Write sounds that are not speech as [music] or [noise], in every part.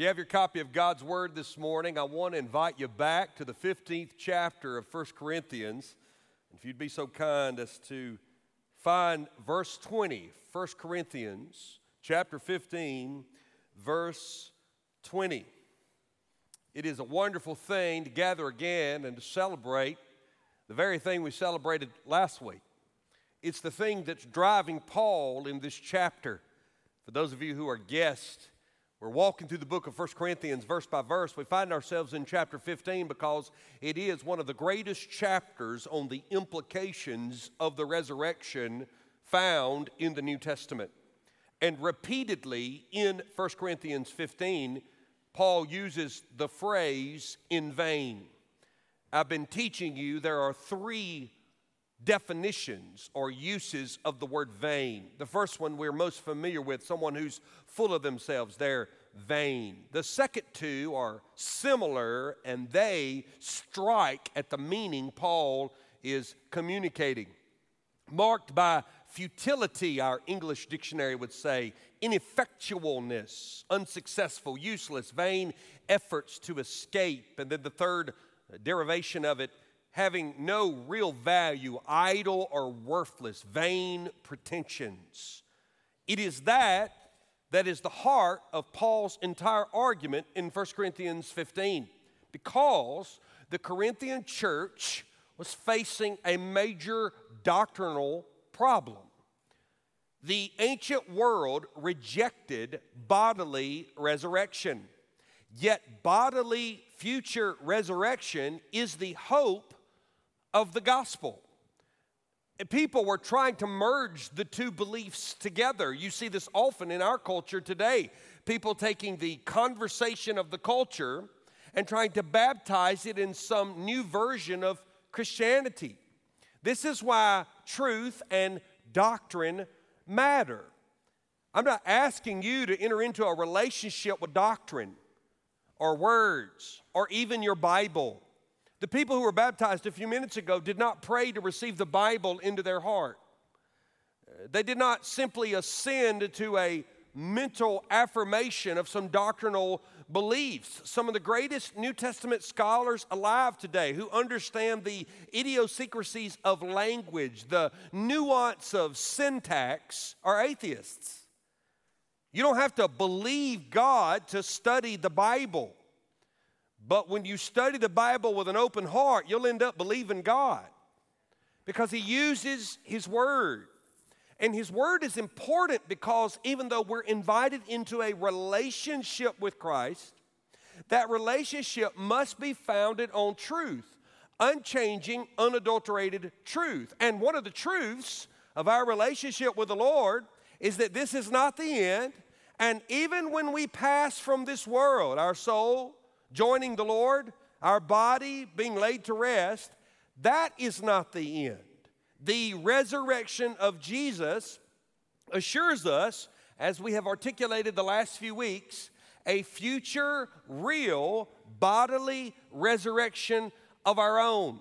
you have your copy of God's Word this morning, I want to invite you back to the 15th chapter of 1 Corinthians. If you'd be so kind as to find verse 20, 1 Corinthians chapter 15, verse 20. It is a wonderful thing to gather again and to celebrate the very thing we celebrated last week. It's the thing that's driving Paul in this chapter. For those of you who are guests, we're walking through the book of 1 Corinthians verse by verse. We find ourselves in chapter 15 because it is one of the greatest chapters on the implications of the resurrection found in the New Testament. And repeatedly in 1 Corinthians 15, Paul uses the phrase in vain. I've been teaching you there are three definitions or uses of the word vain. The first one we're most familiar with someone who's full of themselves, they're vain. The second two are similar and they strike at the meaning Paul is communicating. Marked by futility, our English dictionary would say, ineffectualness, unsuccessful, useless, vain efforts to escape. And then the third derivation of it, having no real value, idle or worthless, vain pretensions. It is that that is the heart of Paul's entire argument in 1 Corinthians 15 because the Corinthian church was facing a major doctrinal problem. The ancient world rejected bodily resurrection, yet bodily future resurrection is the hope of the gospel. People were trying to merge the two beliefs together. You see this often in our culture today. People taking the conversation of the culture and trying to baptize it in some new version of Christianity. This is why truth and doctrine matter. I'm not asking you to enter into a relationship with doctrine or words or even your Bible. The people who were baptized a few minutes ago did not pray to receive the Bible into their heart. They did not simply ascend to a mental affirmation of some doctrinal beliefs. Some of the greatest New Testament scholars alive today who understand the idiosyncrasies of language, the nuance of syntax, are atheists. You don't have to believe God to study the Bible. But when you study the Bible with an open heart, you'll end up believing God because He uses His Word. And His Word is important because even though we're invited into a relationship with Christ, that relationship must be founded on truth, unchanging, unadulterated truth. And one of the truths of our relationship with the Lord is that this is not the end. And even when we pass from this world, our soul, joining the Lord, our body being laid to rest, that is not the end. The resurrection of Jesus assures us, as we have articulated the last few weeks, a future, real, bodily resurrection of our own.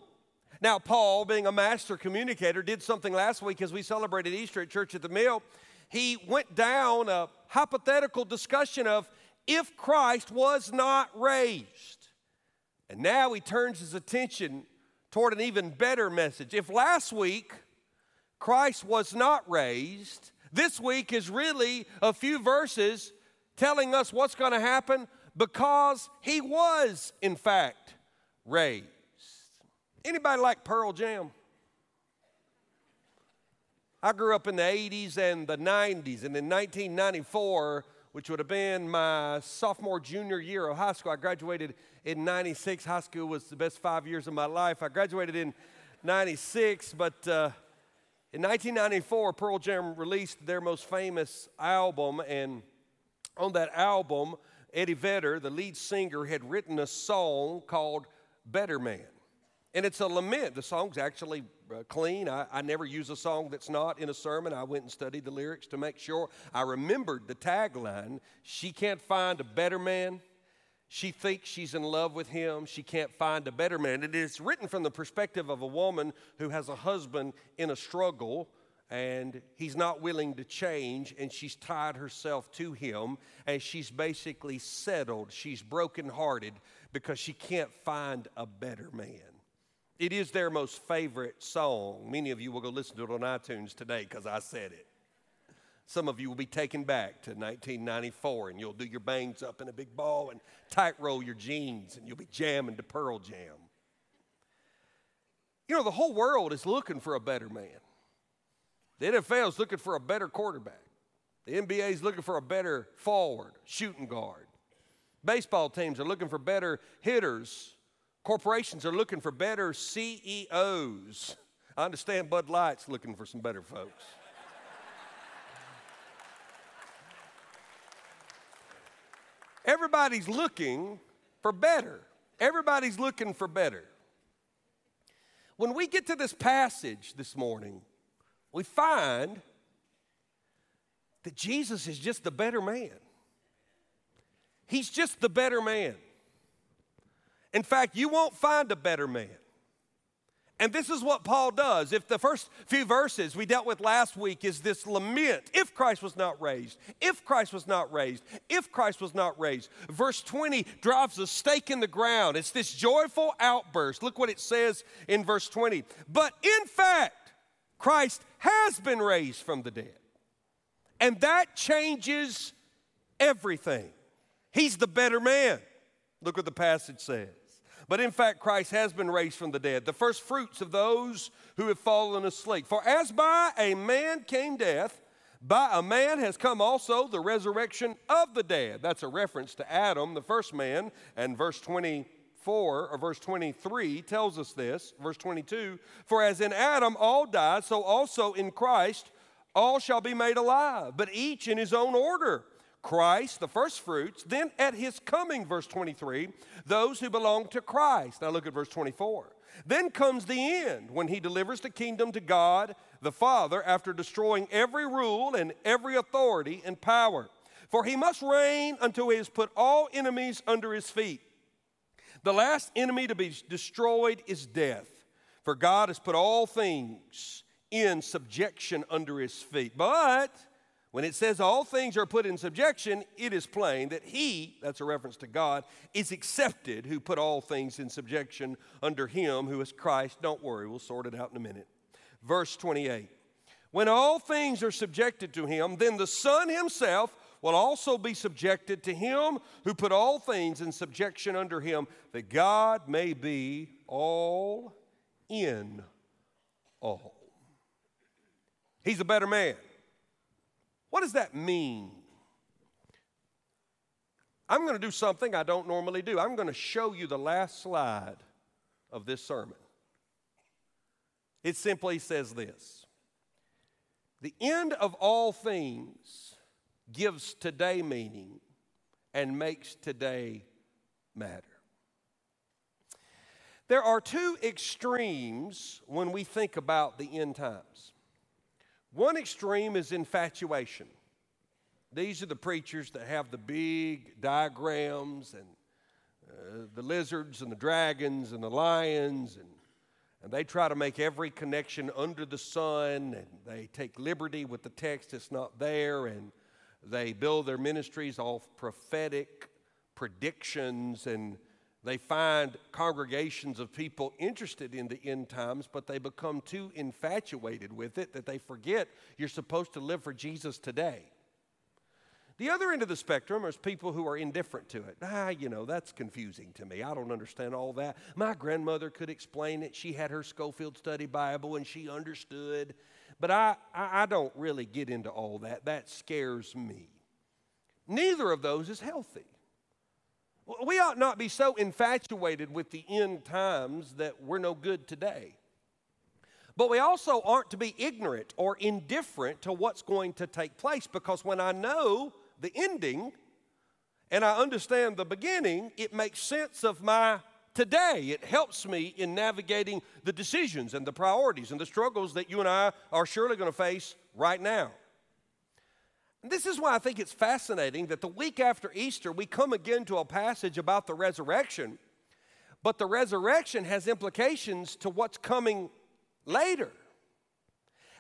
Now, Paul, being a master communicator, did something last week as we celebrated Easter at Church at the Mill. He went down a hypothetical discussion of if Christ was not raised. And now he turns his attention toward an even better message. If last week Christ was not raised, this week is really a few verses telling us what's going to happen because he was, in fact, raised. Anybody like Pearl Jam? I grew up in the 80s and the 90s, and in 1994, which would have been my sophomore, junior year of high school. I graduated in 96. High school was the best five years of my life. I graduated in 96, but uh, in 1994, Pearl Jam released their most famous album, and on that album, Eddie Vedder, the lead singer, had written a song called Better Man. And it's a lament. The song's actually uh, clean. I, I never use a song that's not in a sermon. I went and studied the lyrics to make sure I remembered the tagline She can't find a better man. She thinks she's in love with him. She can't find a better man. And It is written from the perspective of a woman who has a husband in a struggle and he's not willing to change, and she's tied herself to him, and she's basically settled. She's brokenhearted because she can't find a better man. It is their most favorite song. Many of you will go listen to it on iTunes today because I said it. Some of you will be taken back to 1994 and you'll do your bangs up in a big ball and tight roll your jeans and you'll be jamming to Pearl Jam. You know, the whole world is looking for a better man. The NFL is looking for a better quarterback. The NBA is looking for a better forward, shooting guard. Baseball teams are looking for better hitters. Corporations are looking for better CEOs. I understand Bud Light's looking for some better folks. Everybody's looking for better. Everybody's looking for better. When we get to this passage this morning, we find that Jesus is just the better man. He's just the better man. In fact, you won't find a better man. And this is what Paul does. If the first few verses we dealt with last week is this lament, if Christ was not raised, if Christ was not raised, if Christ was not raised. Verse 20 drives a stake in the ground. It's this joyful outburst. Look what it says in verse 20. But in fact, Christ has been raised from the dead. And that changes everything. He's the better man. Look what the passage says. But in fact, Christ has been raised from the dead, the first fruits of those who have fallen asleep. For as by a man came death, by a man has come also the resurrection of the dead. That's a reference to Adam, the first man, and verse 24 or verse 23 tells us this. Verse 22 For as in Adam all died, so also in Christ all shall be made alive, but each in his own order. Christ, the first fruits, then at his coming, verse 23, those who belong to Christ. Now look at verse 24. Then comes the end when he delivers the kingdom to God the Father after destroying every rule and every authority and power. For he must reign until he has put all enemies under his feet. The last enemy to be destroyed is death, for God has put all things in subjection under his feet. But when it says all things are put in subjection, it is plain that he, that's a reference to God, is accepted who put all things in subjection under him who is Christ. Don't worry, we'll sort it out in a minute. Verse 28 When all things are subjected to him, then the Son himself will also be subjected to him who put all things in subjection under him, that God may be all in all. He's a better man. What does that mean? I'm going to do something I don't normally do. I'm going to show you the last slide of this sermon. It simply says this The end of all things gives today meaning and makes today matter. There are two extremes when we think about the end times. One extreme is infatuation. These are the preachers that have the big diagrams and uh, the lizards and the dragons and the lions, and, and they try to make every connection under the sun, and they take liberty with the text that's not there, and they build their ministries off prophetic predictions and they find congregations of people interested in the end times, but they become too infatuated with it that they forget you're supposed to live for Jesus today. The other end of the spectrum is people who are indifferent to it. Ah, you know, that's confusing to me. I don't understand all that. My grandmother could explain it. She had her Scofield Study Bible and she understood. But I, I, I don't really get into all that. That scares me. Neither of those is healthy. We ought not be so infatuated with the end times that we're no good today. But we also aren't to be ignorant or indifferent to what's going to take place because when I know the ending and I understand the beginning, it makes sense of my today. It helps me in navigating the decisions and the priorities and the struggles that you and I are surely going to face right now. This is why I think it's fascinating that the week after Easter, we come again to a passage about the resurrection, but the resurrection has implications to what's coming later.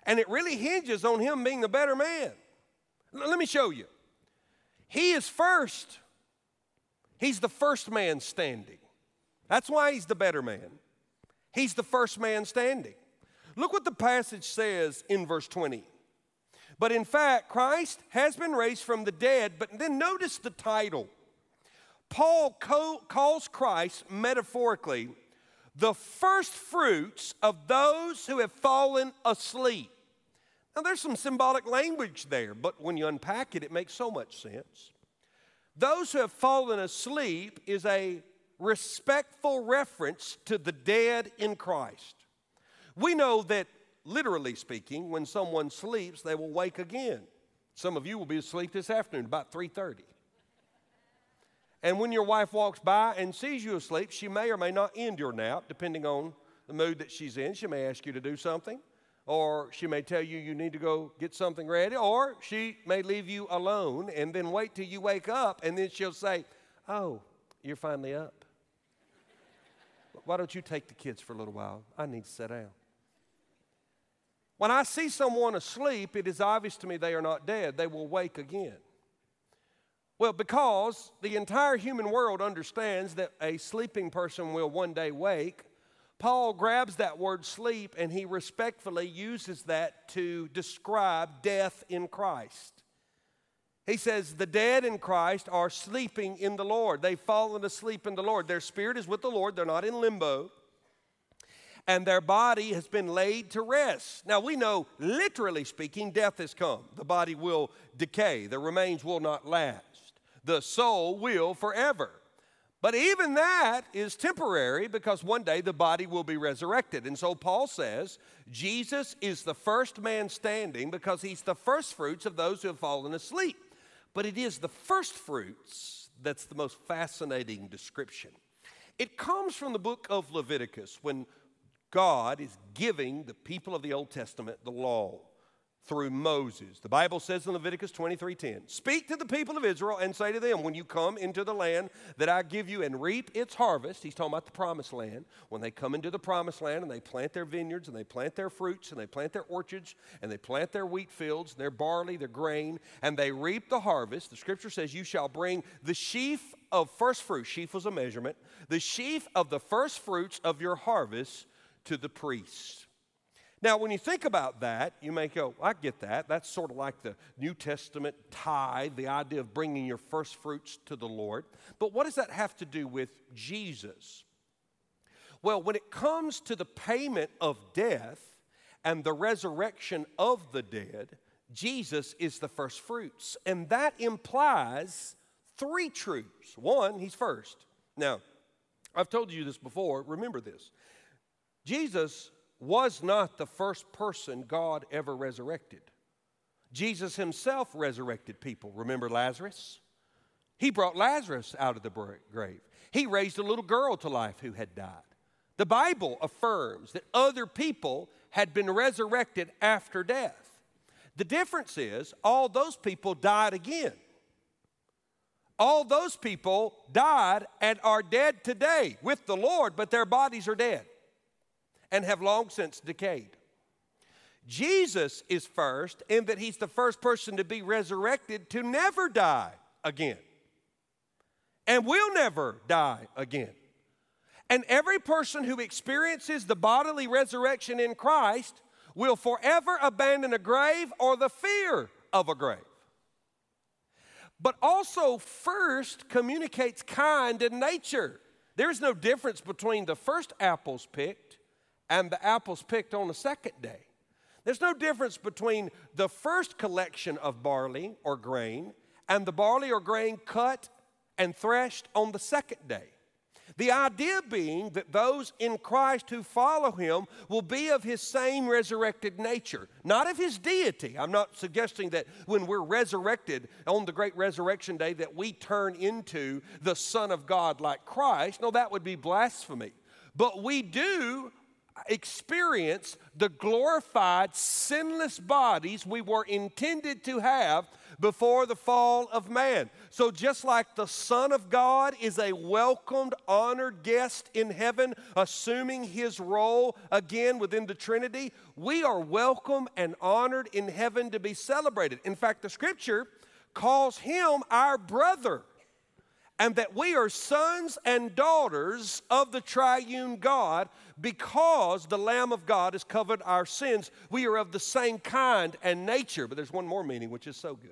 And it really hinges on him being the better man. Let me show you. He is first. He's the first man standing. That's why he's the better man. He's the first man standing. Look what the passage says in verse 20. But in fact, Christ has been raised from the dead, but then notice the title. Paul co- calls Christ metaphorically the first fruits of those who have fallen asleep. Now, there's some symbolic language there, but when you unpack it, it makes so much sense. Those who have fallen asleep is a respectful reference to the dead in Christ. We know that, literally speaking, when someone sleeps, they will wake again. Some of you will be asleep this afternoon, about 3:30. And when your wife walks by and sees you asleep, she may or may not end your nap, depending on the mood that she's in. She may ask you to do something, or she may tell you you need to go get something ready, or she may leave you alone and then wait till you wake up, and then she'll say, Oh, you're finally up. Why don't you take the kids for a little while? I need to sit down. When I see someone asleep, it is obvious to me they are not dead. They will wake again. Well, because the entire human world understands that a sleeping person will one day wake, Paul grabs that word sleep and he respectfully uses that to describe death in Christ. He says, The dead in Christ are sleeping in the Lord. They've fallen asleep in the Lord. Their spirit is with the Lord, they're not in limbo. And their body has been laid to rest. Now, we know, literally speaking, death has come. The body will decay, the remains will not last the soul will forever. But even that is temporary because one day the body will be resurrected. And so Paul says Jesus is the first man standing because he's the first fruits of those who have fallen asleep. But it is the first fruits that's the most fascinating description. It comes from the book of Leviticus when God is giving the people of the Old Testament the law through Moses. The Bible says in Leviticus 23:10, "Speak to the people of Israel and say to them, when you come into the land that I give you and reap its harvest." He's talking about the promised land. When they come into the promised land and they plant their vineyards and they plant their fruits and they plant their orchards and they plant their wheat fields, their barley, their grain, and they reap the harvest, the scripture says, "You shall bring the sheaf of first fruits, sheaf was a measurement, the sheaf of the first fruits of your harvest to the priests." Now, when you think about that, you may go, I get that. That's sort of like the New Testament tithe, the idea of bringing your first fruits to the Lord. But what does that have to do with Jesus? Well, when it comes to the payment of death and the resurrection of the dead, Jesus is the first fruits. And that implies three truths. One, he's first. Now, I've told you this before. Remember this. Jesus was not the first person God ever resurrected. Jesus himself resurrected people. Remember Lazarus? He brought Lazarus out of the grave. He raised a little girl to life who had died. The Bible affirms that other people had been resurrected after death. The difference is, all those people died again. All those people died and are dead today with the Lord, but their bodies are dead and have long since decayed. Jesus is first in that he's the first person to be resurrected to never die again and will never die again. And every person who experiences the bodily resurrection in Christ will forever abandon a grave or the fear of a grave. But also, first communicates kind in nature. There's no difference between the first apples picked and the apples picked on the second day. There's no difference between the first collection of barley or grain and the barley or grain cut and threshed on the second day. The idea being that those in Christ who follow him will be of his same resurrected nature, not of his deity. I'm not suggesting that when we're resurrected on the great resurrection day that we turn into the Son of God like Christ. No, that would be blasphemy. But we do experience the glorified, sinless bodies we were intended to have before the fall of man. So, just like the Son of God is a welcomed, honored guest in heaven, assuming his role again within the Trinity, we are welcome and honored in heaven to be celebrated. In fact, the scripture calls him our brother and that we are sons and daughters of the triune God because the Lamb of God has covered our sins. We are of the same kind and nature. But there's one more meaning, which is so good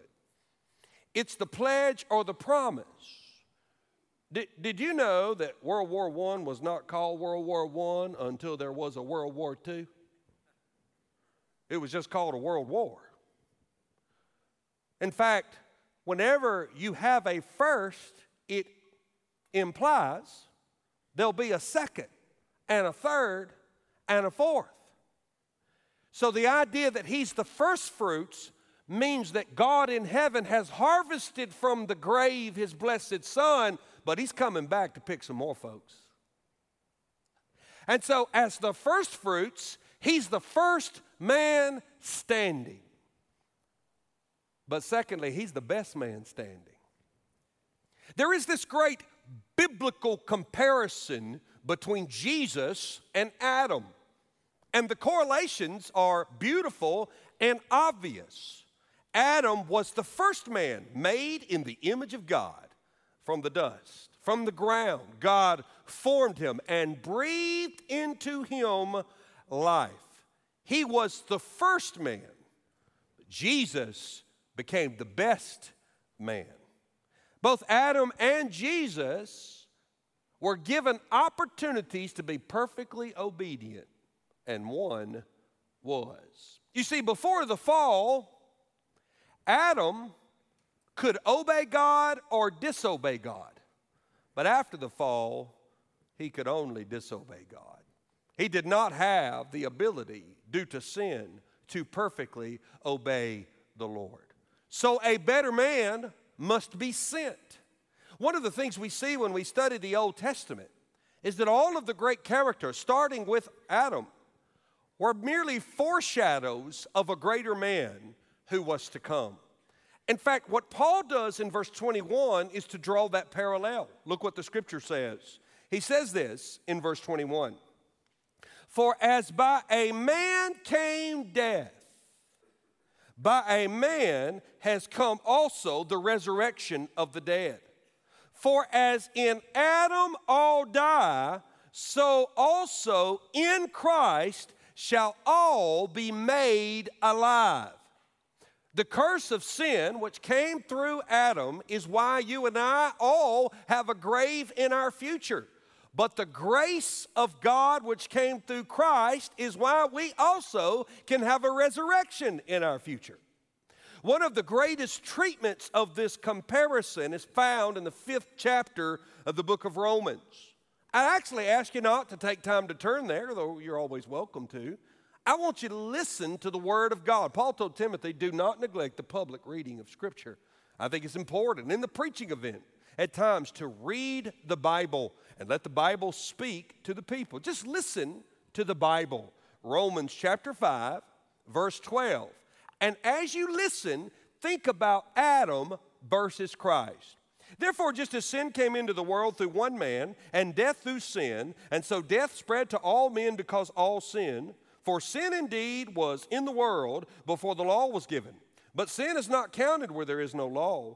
it's the pledge or the promise. Did, did you know that World War I was not called World War I until there was a World War II? It was just called a World War. In fact, whenever you have a first, it implies there'll be a second and a third and a fourth. So the idea that he's the first fruits means that God in heaven has harvested from the grave his blessed son, but he's coming back to pick some more folks. And so, as the first fruits, he's the first man standing. But secondly, he's the best man standing. There is this great biblical comparison between Jesus and Adam. And the correlations are beautiful and obvious. Adam was the first man made in the image of God from the dust, from the ground. God formed him and breathed into him life. He was the first man. Jesus became the best man. Both Adam and Jesus were given opportunities to be perfectly obedient, and one was. You see, before the fall, Adam could obey God or disobey God. But after the fall, he could only disobey God. He did not have the ability, due to sin, to perfectly obey the Lord. So a better man must be sent. One of the things we see when we study the Old Testament is that all of the great characters, starting with Adam, were merely foreshadows of a greater man who was to come. In fact, what Paul does in verse 21 is to draw that parallel. Look what the scripture says. He says this in verse 21 For as by a man came death, by a man has come also the resurrection of the dead. For as in Adam all die, so also in Christ shall all be made alive. The curse of sin, which came through Adam, is why you and I all have a grave in our future. But the grace of God, which came through Christ, is why we also can have a resurrection in our future. One of the greatest treatments of this comparison is found in the fifth chapter of the book of Romans. I actually ask you not to take time to turn there, though you're always welcome to. I want you to listen to the Word of God. Paul told Timothy, do not neglect the public reading of Scripture. I think it's important in the preaching event at times to read the Bible and let the Bible speak to the people. Just listen to the Bible. Romans chapter 5, verse 12. And as you listen, think about Adam versus Christ. Therefore, just as sin came into the world through one man, and death through sin, and so death spread to all men because all sin. for sin indeed was in the world before the law was given. But sin is not counted where there is no law.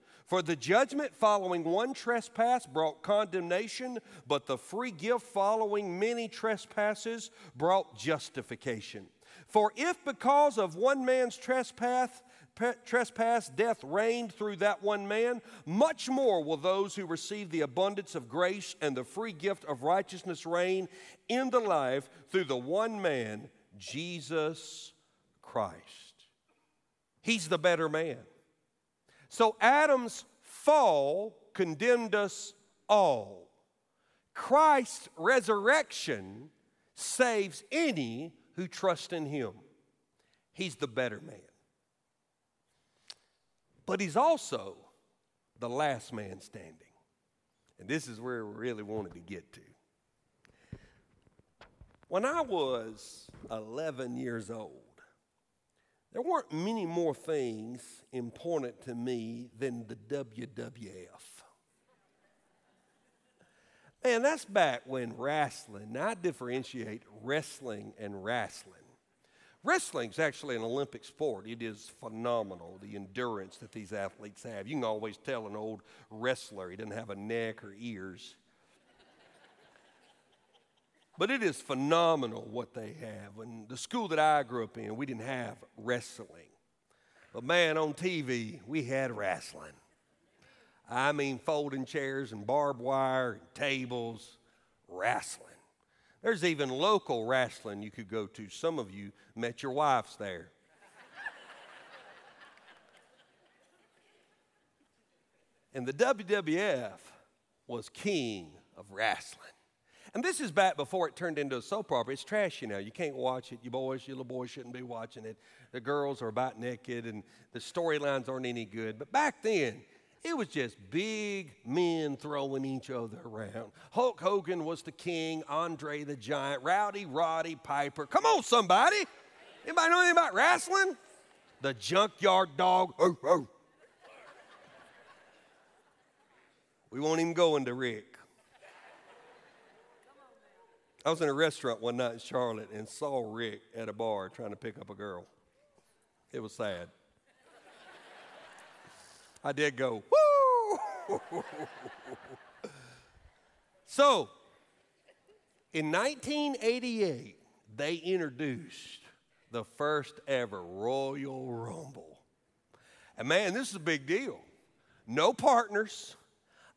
For the judgment following one trespass brought condemnation, but the free gift following many trespasses brought justification. For if because of one man's trespass, trespass, death reigned through that one man, much more will those who receive the abundance of grace and the free gift of righteousness reign in the life through the one man, Jesus Christ. He's the better man. So Adam's fall condemned us all. Christ's resurrection saves any who trust in him. He's the better man. But he's also the last man standing. And this is where we really wanted to get to. When I was 11 years old, there weren't many more things important to me than the WWF. Man, that's back when wrestling, now I differentiate wrestling and wrestling. Wrestling's actually an Olympic sport. It is phenomenal, the endurance that these athletes have. You can always tell an old wrestler, he doesn't have a neck or ears. But it is phenomenal what they have. And the school that I grew up in, we didn't have wrestling. But man, on TV, we had wrestling. I mean, folding chairs and barbed wire and tables, wrestling. There's even local wrestling you could go to. Some of you met your wives there. and the WWF was king of wrestling. And this is back before it turned into a soap opera. It's trashy now. You can't watch it. You boys, you little boys shouldn't be watching it. The girls are about naked and the storylines aren't any good. But back then, it was just big men throwing each other around. Hulk Hogan was the king, Andre the Giant, Rowdy Roddy Piper. Come on, somebody. Anybody know anything about wrestling? The junkyard dog. We won't even go into Ric. I was in a restaurant one night in Charlotte and saw Ric at a bar trying to pick up a girl. It was sad. [laughs] I did go, woo! [laughs] so, in 1988, they introduced the first ever Royal Rumble. And man, this is a big deal. No partners.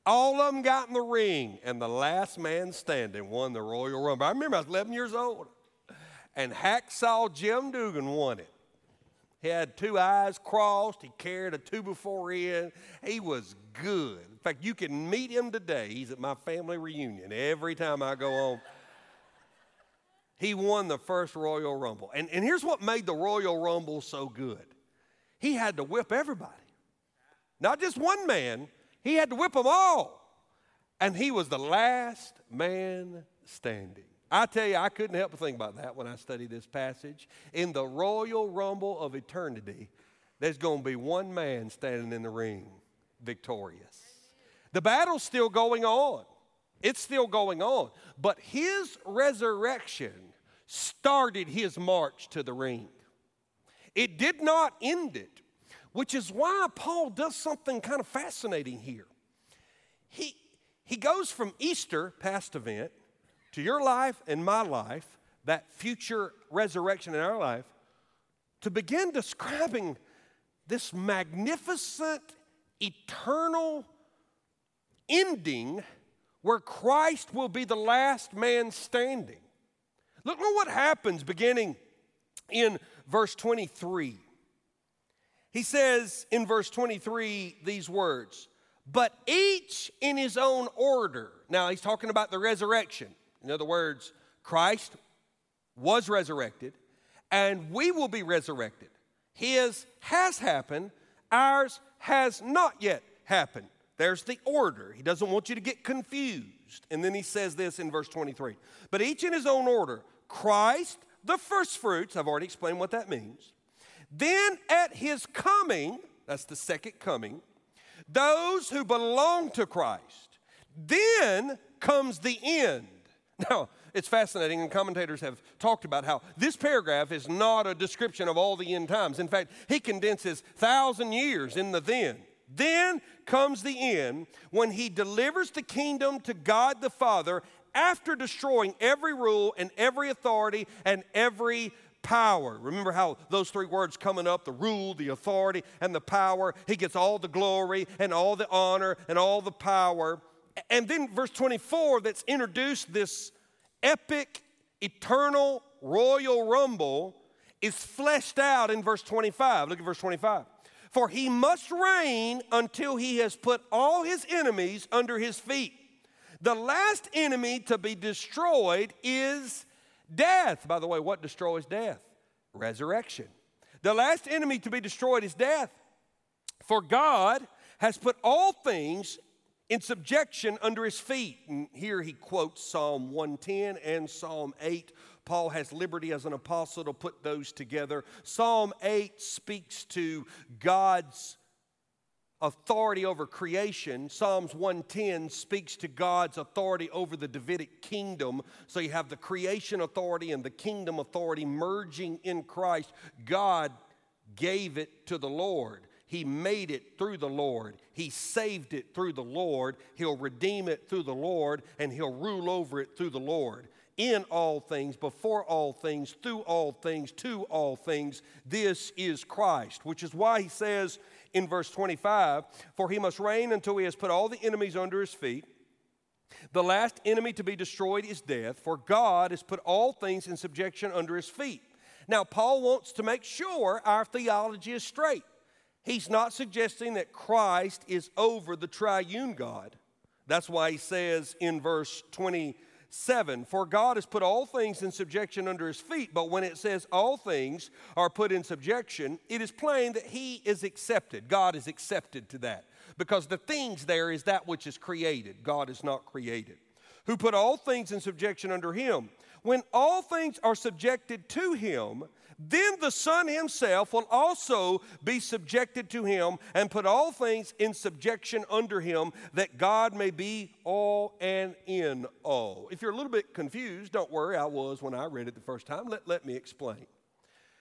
All of them got in the ring, and the last man standing won the Royal Rumble. I remember I was 11 years old, and Hacksaw Jim Duggan won it. He had two eyes crossed. He carried a two before in. He was good. In fact, you can meet him today. He's at my family reunion every time I go on. He won the first Royal Rumble. And, and here's what made the Royal Rumble so good he had to whip everybody, not just one man, he had to whip them all. And he was the last man standing. I tell you, I couldn't help but think about that when I studied this passage. In the royal rumble of eternity, there's going to be one man standing in the ring victorious. The battle's still going on, it's still going on. But his resurrection started his march to the ring, it did not end it, which is why Paul does something kind of fascinating here. He, he goes from Easter, past event, to your life and my life, that future resurrection in our life, to begin describing this magnificent, eternal ending where Christ will be the last man standing. Look at what happens beginning in verse 23. He says in verse 23 these words, but each in his own order. Now he's talking about the resurrection. In other words, Christ was resurrected, and we will be resurrected. His has happened, ours has not yet happened. There's the order. He doesn't want you to get confused. And then he says this in verse 23 But each in his own order Christ, the first fruits, I've already explained what that means. Then at his coming, that's the second coming, those who belong to Christ. Then comes the end [laughs] Now, it's fascinating, and commentators have talked about how this paragraph is not a description of all the end times. In fact, he condenses thousand years in the then. Then comes the end when he delivers the kingdom to God the Father after destroying every rule and every authority and every power. Remember how those three words coming up the rule, the authority, and the power. He gets all the glory and all the honor and all the power. And then verse 24 that's introduced this epic, eternal, royal rumble is fleshed out in verse 25. Look at verse 25. For he must reign until he has put all his enemies under his feet. The last enemy to be destroyed is death. By the way, what destroys death? Resurrection. The last enemy to be destroyed is death. For God has put all things in subjection under his feet. And here he quotes Psalm 110 and Psalm 8. Paul has liberty as an apostle to put those together. Psalm 8 speaks to God's authority over creation. Psalms 110 speaks to God's authority over the Davidic kingdom. So you have the creation authority and the kingdom authority merging in Christ. God gave it to the Lord. He made it through the Lord. He saved it through the Lord. He'll redeem it through the Lord, and He'll rule over it through the Lord. In all things, before all things, through all things, to all things, this is Christ, which is why He says in verse 25, For He must reign until He has put all the enemies under His feet. The last enemy to be destroyed is death, for God has put all things in subjection under His feet. Now, Paul wants to make sure our theology is straight. He's not suggesting that Christ is over the triune God. That's why he says in verse 27 For God has put all things in subjection under his feet. But when it says all things are put in subjection, it is plain that he is accepted. God is accepted to that. Because the things there is that which is created, God is not created. Who put all things in subjection under him. When all things are subjected to him, then the Son himself will also be subjected to him and put all things in subjection under him, that God may be all and in all. If you're a little bit confused, don't worry, I was when I read it the first time. Let, let me explain.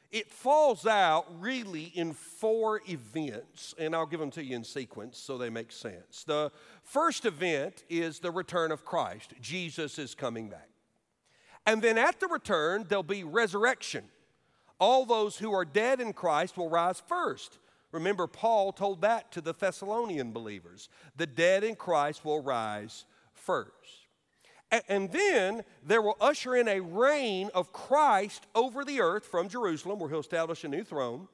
It falls out really in four events, and I'll give them to you in sequence so they make sense. The first event is the return of Christ. Jesus is coming back. And then at the return, there'll be resurrection all those who are dead in Christ will rise first. Remember, Paul told that to the Thessalonian believers. The dead in Christ will rise first. And then there will usher in a reign of Christ over the earth from Jerusalem, where he'll establish a new throne.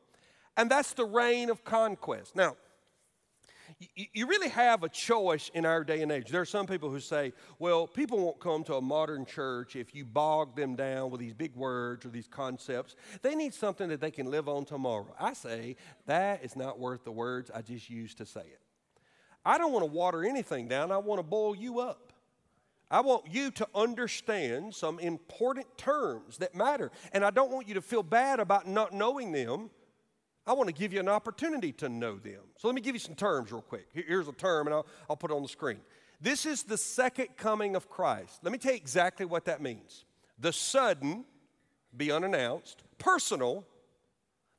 And that's the reign of conquest. Now, you really have a choice in our day and age. There are some people who say, well, people won't come to a modern church if you bog them down with these big words or these concepts. They need something that they can live on tomorrow. I say, that is not worth the words I just used to say it. I don't want to water anything down, I want to boil you up. I want you to understand some important terms that matter. And I don't want you to feel bad about not knowing them I want to give you an opportunity to know them. So let me give you some terms real quick. Here's a term, and I'll, I'll put it on the screen. This is the second coming of Christ. Let me tell you exactly what that means the sudden, be unannounced, personal,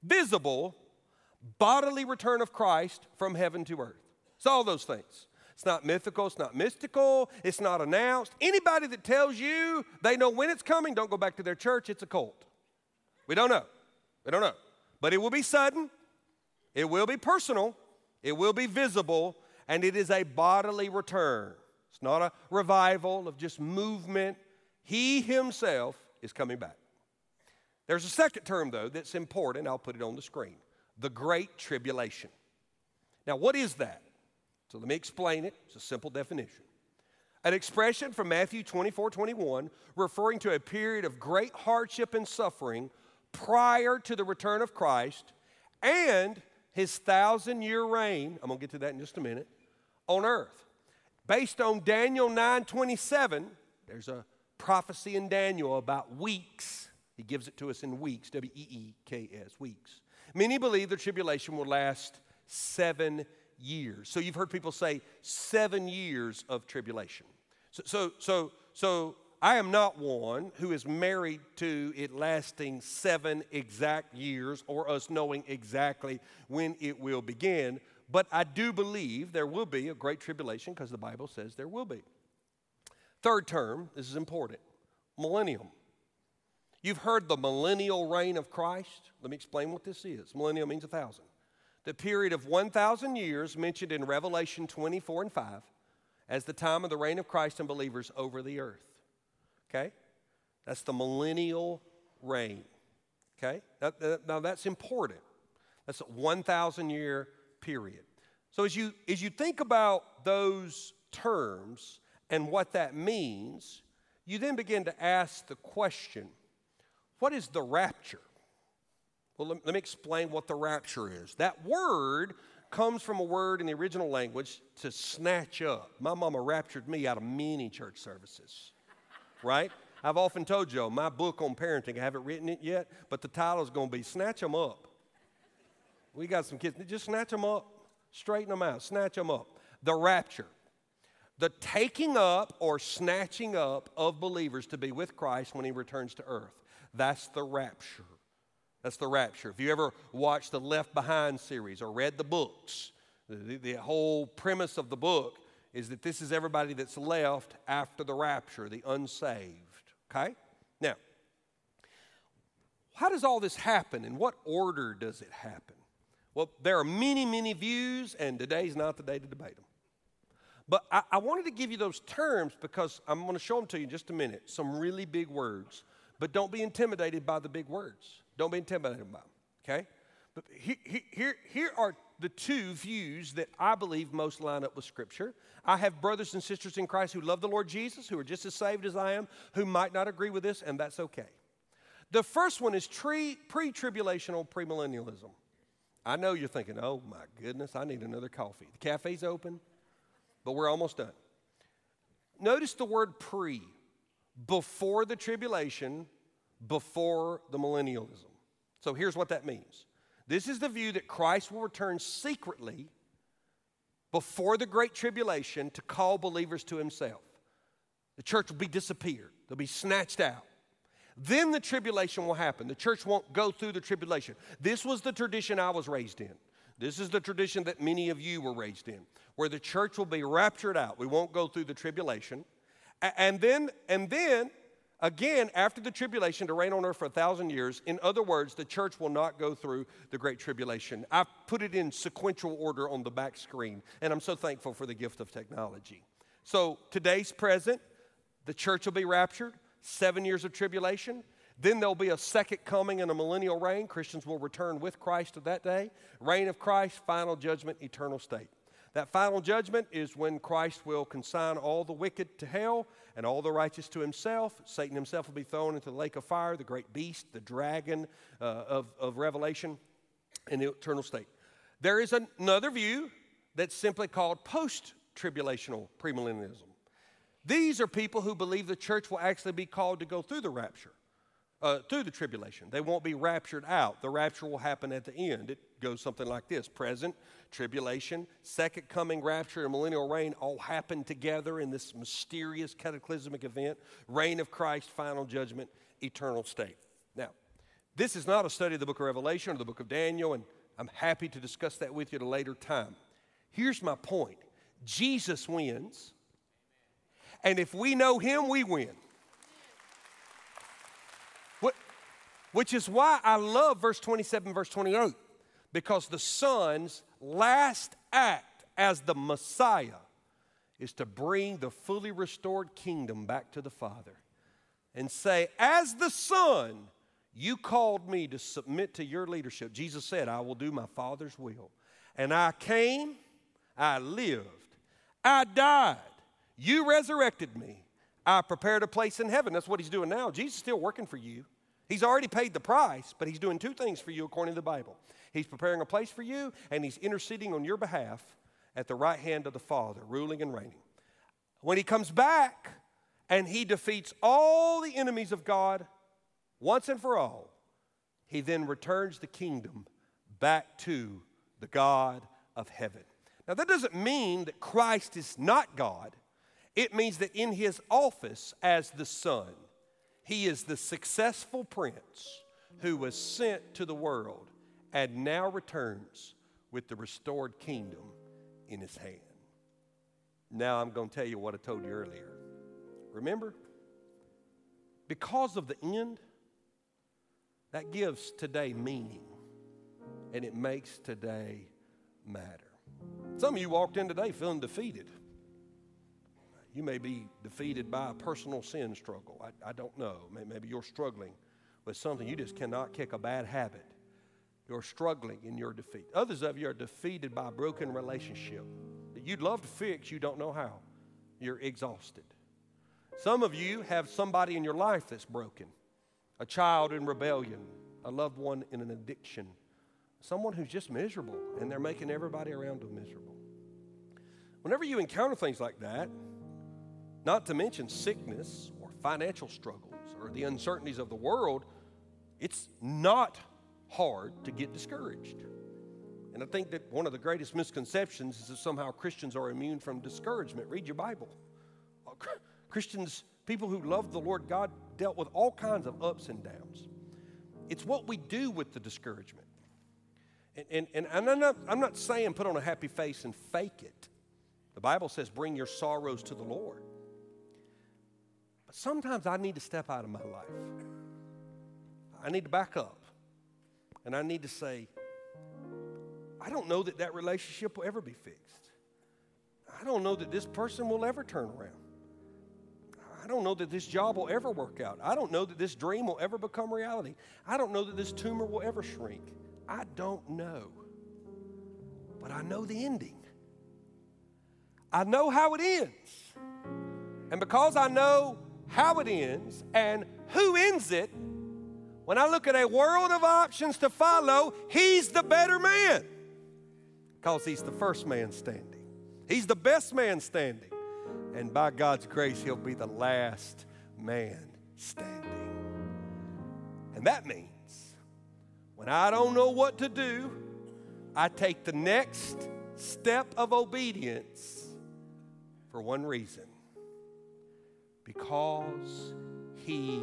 visible, bodily return of Christ from heaven to earth. It's all those things. It's not mythical, it's not mystical, it's not announced. Anybody that tells you they know when it's coming, don't go back to their church, it's a cult. We don't know. We don't know. But it will be sudden, it will be personal, it will be visible, and it is a bodily return. It's not a revival of just movement. He himself is coming back. There's a second term, though, that's important. I'll put it on the screen the Great Tribulation. Now, what is that? So let me explain it. It's a simple definition. An expression from Matthew 24 21, referring to a period of great hardship and suffering prior to the return of Christ and his thousand year reign, I'm going to get to that in just a minute, on earth. Based on Daniel 9 27, there's a prophecy in Daniel about weeks. He gives it to us in weeks, W E E K S, weeks. Many believe the tribulation will last seven years. So you've heard people say seven years of tribulation. So, so, so, so I am not one who is married to it lasting seven exact years or us knowing exactly when it will begin, but I do believe there will be a great tribulation because the Bible says there will be. Third term, this is important millennium. You've heard the millennial reign of Christ. Let me explain what this is. Millennium means a thousand. The period of 1,000 years mentioned in Revelation 24 and 5 as the time of the reign of Christ and believers over the earth. Okay? That's the millennial reign. Okay? Now, now that's important. That's a 1,000 year period. So as you, as you think about those terms and what that means, you then begin to ask the question what is the rapture? Well, let, let me explain what the rapture is. That word comes from a word in the original language to snatch up. My mama raptured me out of many church services, right? I've often told you, my book on parenting, I haven't written it yet, but the title is going to be Snatch Them Up. We got some kids, just snatch them up, straighten them out, snatch them up. The rapture, the taking up or snatching up of believers to be with Christ when he returns to earth. That's the rapture. That's the rapture. If you ever watched the Left Behind series or read the books, the, the, whole premise of the book is that this is everybody that's left after the rapture, the unsaved. Okay? Now, how does all this happen? In what order does it happen? Well, there are many, many views, and today's not the day to debate them. But I, I wanted to give you those terms because I'm going to show them to you in just a minute. Some really big words. But don't be intimidated by the big words. Don't be intimidated by them, okay? But here, here, here are the two views that I believe most line up with Scripture. I have brothers and sisters in Christ who love the Lord Jesus, who are just as saved as I am, who might not agree with this, and that's okay. The first one is pre tribulational premillennialism. I know you're thinking, oh my goodness, I need another coffee. The cafe's open, but we're almost done. Notice the word pre, before the tribulation, before the millennialism. So here's what that means this is the view that Christ will return secretly before the Great Tribulation to call believers to himself. The church will be disappeared, they'll be snatched out. Then the tribulation will happen. The church won't go through the tribulation. This was the tradition I was raised in. This is the tradition that many of you were raised in, where the church will be raptured out. We won't go through the tribulation. And then, and then again after the tribulation to reign on earth for a thousand years. In other words, the church will not go through the great tribulation. I've put it in sequential order on the back screen, and I'm so thankful for the gift of technology. So today's present, the church will be raptured, seven years of tribulation. Then there'll be a second coming and a millennial reign. Christians will return with Christ to that day. Reign of Christ, final judgment, eternal state. That final judgment is when Christ will consign all the wicked to hell and all the righteous to himself. Satan himself will be thrown into the lake of fire, the great beast, the dragon uh, of, of Revelation, in the eternal state. There is another view that's simply called post tribulational premillennialism. These are people who believe the church will actually be called to go through the rapture uh, through the tribulation. They won't be raptured out. The rapture will happen at the end. It goes something like this present, tribulation, second coming, rapture, and millennial reign all happen together in this mysterious cataclysmic event reign of Christ, final judgment, eternal state. Now, this is not a study of the book of Revelation or the book of Daniel, and I'm happy to discuss that with you at a later time. Here's my point Jesus wins, and if we know him, we win. Which is why I love verse 27, verse 28, because the Son's last act as the Messiah is to bring the fully restored kingdom back to the Father and say, As the Son, you called me to submit to your leadership. Jesus said, I will do my Father's will. And I came, I lived, I died, you resurrected me, I prepared a place in heaven. That's what he's doing now. Jesus is still working for you. He's already paid the price, but he's doing two things for you according to the Bible. He's preparing a place for you, and he's interceding on your behalf at the right hand of the Father, ruling and reigning. When he comes back and he defeats all the enemies of God once and for all, he then returns the kingdom back to the God of heaven. Now, that doesn't mean that Christ is not God. It means that in his office as the Son, he is the successful prince who was sent to the world and now returns with the restored kingdom in his hand. Now I'm going to tell you what I told you earlier. Remember? Because of the end, that gives today meaning and it makes today matter. Some of you walked in today feeling defeated. You may be defeated by a personal sin struggle. I, I don't know. Maybe you're struggling with something. You just cannot kick a bad habit. You're struggling in your defeat. Others of you are defeated by a broken relationship that you'd love to fix, you don't know how. You're exhausted. Some of you have somebody in your life that's broken a child in rebellion, a loved one in an addiction, someone who's just miserable and they're making everybody around them miserable. Whenever you encounter things like that, not to mention sickness or financial struggles or the uncertainties of the world, it's not hard to get discouraged. And I think that one of the greatest misconceptions is that somehow Christians are immune from discouragement. Read your Bible. Uh, Christians, people who love the Lord God, dealt with all kinds of ups and downs. It's what we do with the discouragement. And, and, and I'm, not, I'm not saying put on a happy face and fake it. The Bible says bring your sorrows to the Lord. But sometimes I need to step out of my life. I need to back up. And I need to say, I don't know that that relationship will ever be fixed. I don't know that this person will ever turn around. I don't know that this job will ever work out. I don't know that this dream will ever become reality. I don't know that this tumor will ever shrink. I don't know. But I know the ending. I know how it ends. And because I know how it ends and who ends it, when I look at a world of options to follow, he's the better man because he's the first man standing. He's the best man standing. And by God's grace, he'll be the last man standing. And that means when I don't know what to do, I take the next step of obedience for one reason because he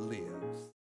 lives.